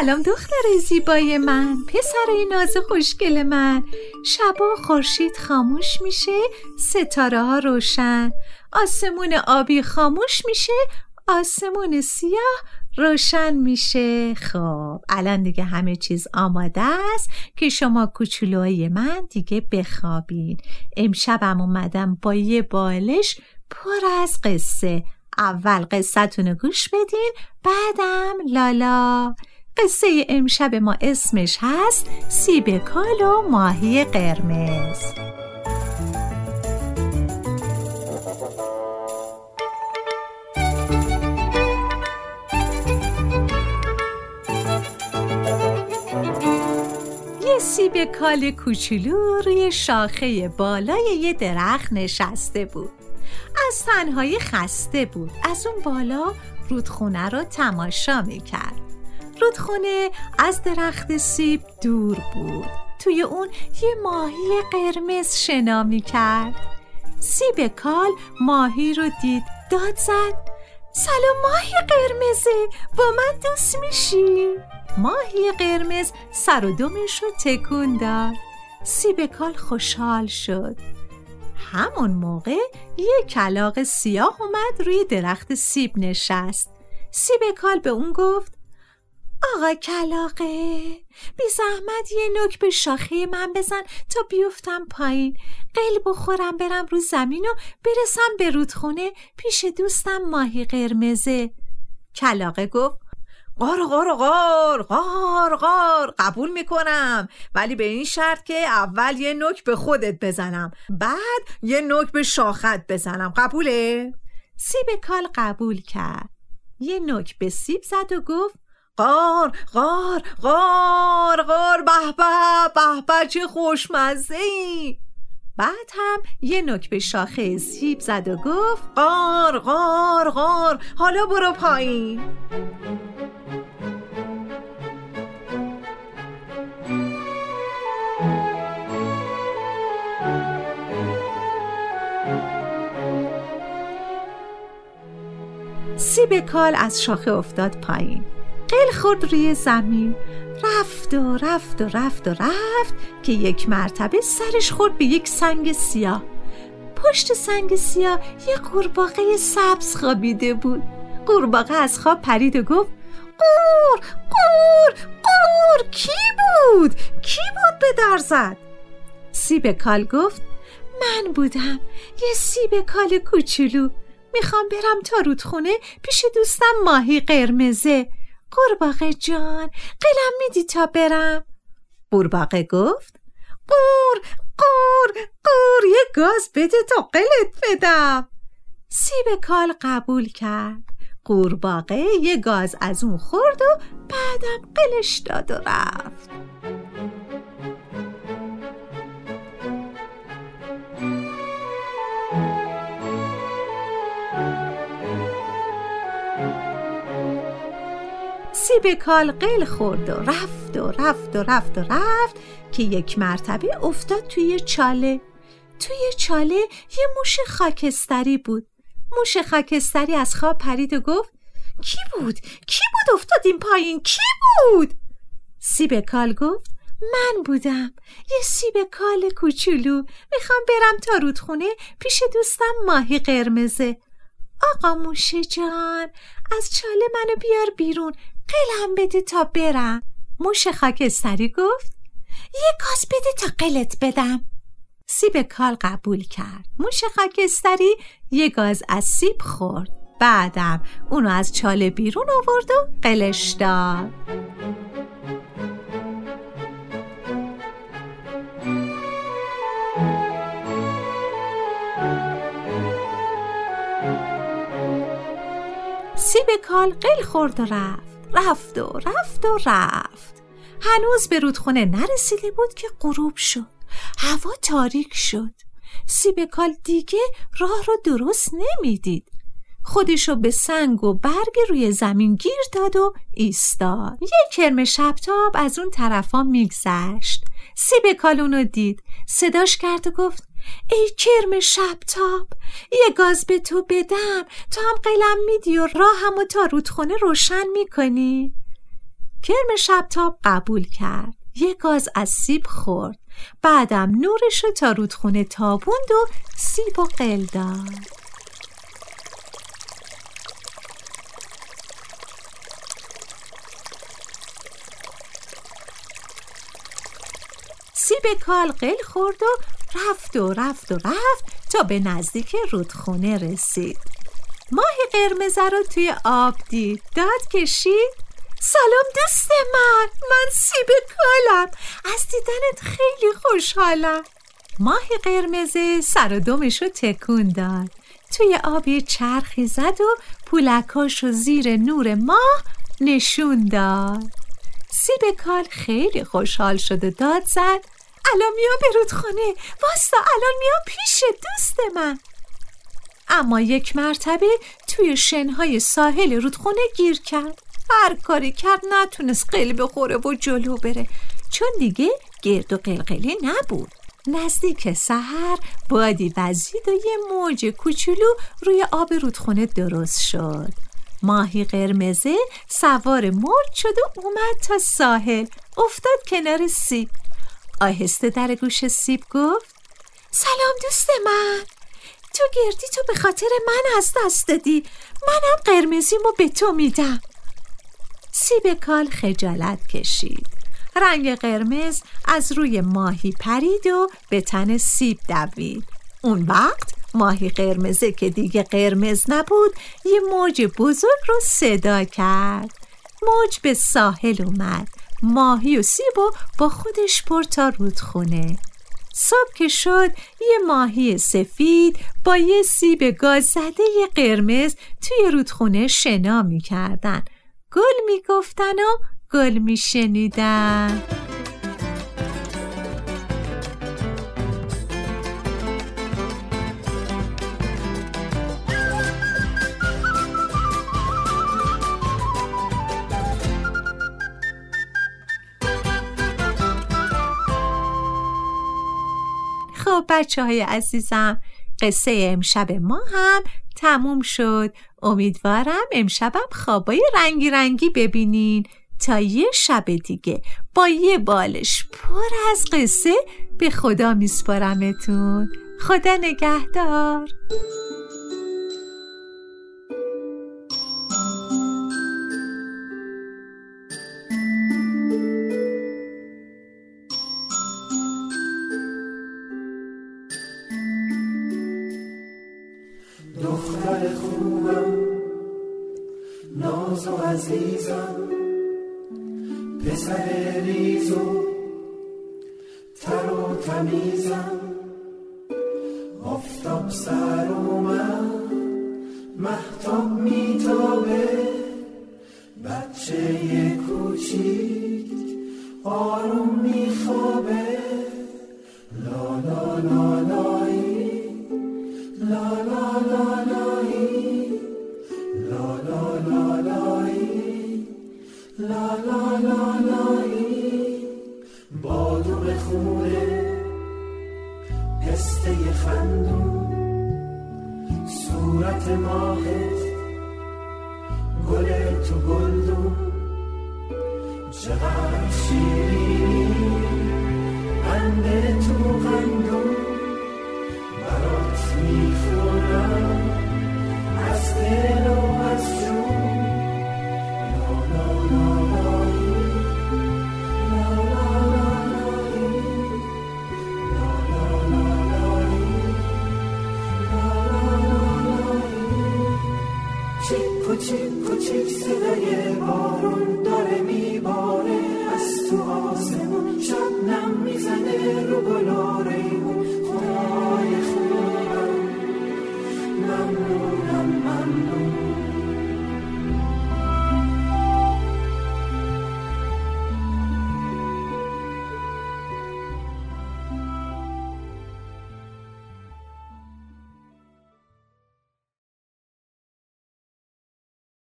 سلام دختر زیبای من. پسر ناز خوشگل من. شبا خورشید خاموش میشه ستاره ها روشن. آسمون آبی خاموش میشه آسمون سیاه روشن میشه. خب الان دیگه همه چیز آماده است که شما کوچولوهای من دیگه بخوابین. امشبم اومدم با یه بالش پر از قصه. اول قصتون گوش بدین بعدم لالا. قصه امشب ما اسمش هست سیب کال و ماهی قرمز. یه سیب کال کوچولو روی شاخه بالای یه درخت نشسته بود. از تنهایی خسته بود. از اون بالا رودخونه رو تماشا می‌کرد. رودخونه از درخت سیب دور بود توی اون یه ماهی قرمز شنا می کرد سیب کال ماهی رو دید داد زد. سلام ماهی قرمزه با من دوست میشی؟ ماهی قرمز سر و دمش رو تکون داد. سیب کال خوشحال شد. همون موقع یه کلاق سیاه اومد روی درخت سیب نشست. سیب کال به اون گفت آقا کلاقه بی زحمت یه نوک به شاخه من بزن تا بیفتم پایین. قیل بخورم برم رو زمین و برسم به رودخونه پیش دوستم ماهی قرمزه. کلاقه گفت قار قار قار قار قار قبول می‌کنم ولی به این شرط که اول یه نوک به خودت بزنم بعد یه نوک به شاخت بزنم قبوله؟ سیب کال قبول کرد. یه نوک به سیب زد و گفت قار قار قار قار به به به به چه خوشمزه ای بعد هم یه نک به شاخه سیب زد و گفت قار قار قار حالا برو پایین. سیب کال از شاخه افتاد پایین. قل خورد روی زمین. رفت و رفت و رفت و رفت که یک مرتبه سرش خورد به یک سنگ سیاه. پشت سنگ سیاه یه قورباغه سبز خوابیده بود. قورباغه از خواب پرید و گفت قور قور قور کی بود؟ کی بود به در زد؟ سیب کال گفت من بودم یه سیب کال کوچولو. می‌خوام برم تا رودخونه پیش دوستم ماهی قرمزه. قورباغه جان قلم میدی تا برم؟ قورباغه گفت قور قور قور یه گاز بده تا قلت بدم. سیب کال قبول کرد. قورباغه یه گاز از اون خورد و بعدم قلش داد و رفت. سیب کال قل خورد و رفت و رفت و رفت و رفت که یک مرتبه افتاد توی چاله توی چاله یه موش خاکستری بود موش خاکستری از خواب پرید و گفت کی بود؟ کی بود افتاد این پایین؟ کی بود؟ سیب کال گفت من بودم یه سیب کال کوچولو می‌خوام برم تا رودخونه پیش دوستم ماهی قرمزه آقا موشه جان از چاله منو بیار بیرون قلم بده تا برم. موشه خاکستری گفت یه گاز بده تا قلت بدم. سیب کال قبول کرد. موش خاکستری یه گاز از سیب خورد. بعدم اونو از چاله بیرون آورد و قلش داد. سیب کال قل خورد و رفت. رفت و رفت و رفت. هنوز به رودخونه نرسیده بود که غروب شد. هوا تاریک شد. سیب کال دیگه راه رو درست نمی‌دید. خودشو به سنگ و برگ روی زمین گیر داد و ایستاد. یه کرم شبتاب از اون طرفا میگذشت. سیب کالونو دید. صداش کرد و گفت ای کرم شبتاب یه گاز به تو بدم. تو هم قلم میدی و راهم و تا رودخونه روشن می‌کنی. کرم شبتاب قبول کرد. یه گاز از سیب خورد. بعدم نورش رو تا رودخونه تابوند و سیب و قل سیب کال قل خورد و رفت و رفت و رفت تا به نزدیک رودخونه رسید. ماه قرمز رو توی آب دید. داد کشید سلام دوست من من سیب کالم. از دیدنت خیلی خوشحالم. ماه قرمز سر و دمش رو تکون داد. توی آبی چرخی زد و پولکاش و زیر نور ماه نشون داد. سیب کال خیلی خوشحال شد و داد زد. الان میام به رودخانه واستا الان میام پیش دوست من. اما یک مرتبه توی شنهای ساحل رودخونه گیر کرد. هر کاری کرد نتونست قل بخوره و جلو بره. چون دیگه گرد و قلقلی نبود. نزدیک سحر بادی وزید و یه موج کوچولو روی آب رودخونه درست شد. ماهی قرمزه سوار مرد شد و اومد تا ساحل. افتاد کنار سیب. آهسته در گوش سیب گفت سلام دوست من. تو گردی تو به خاطر من از دست دادی. منم قرمزیمو به تو میدم. سیب کال خجالت کشید. رنگ قرمز از روی ماهی پرید و به تن سیب دوید. اون وقت ماهی قرمزه که دیگه قرمز نبود یه موج بزرگ رو صدا کرد. موج به ساحل اومد. ماهی و سیب و با خودش پر تا رودخونه. صبح که شد یه ماهی سفید با یه سیب گاز زده قرمز توی رودخونه شنا می‌کردن. گل می‌گفتن و گل میشنیدن. بچه های عزیزم قصه امشب ما هم تموم شد. امیدوارم امشبم خوابای رنگی رنگی ببینین تا یه شب دیگه. با یه بالش پر از قصه به خدا میسپارمتون. خدا نگهدار. عزیزم پسر ریزو تر و تمیزم. آفتاب سر اومد محتاب میتابه. بچه کوچیک آروم میخوابه. لا لا لا گل تو گلدون چقدر شیرینی قند تو قندون برات می‌خورم. از دل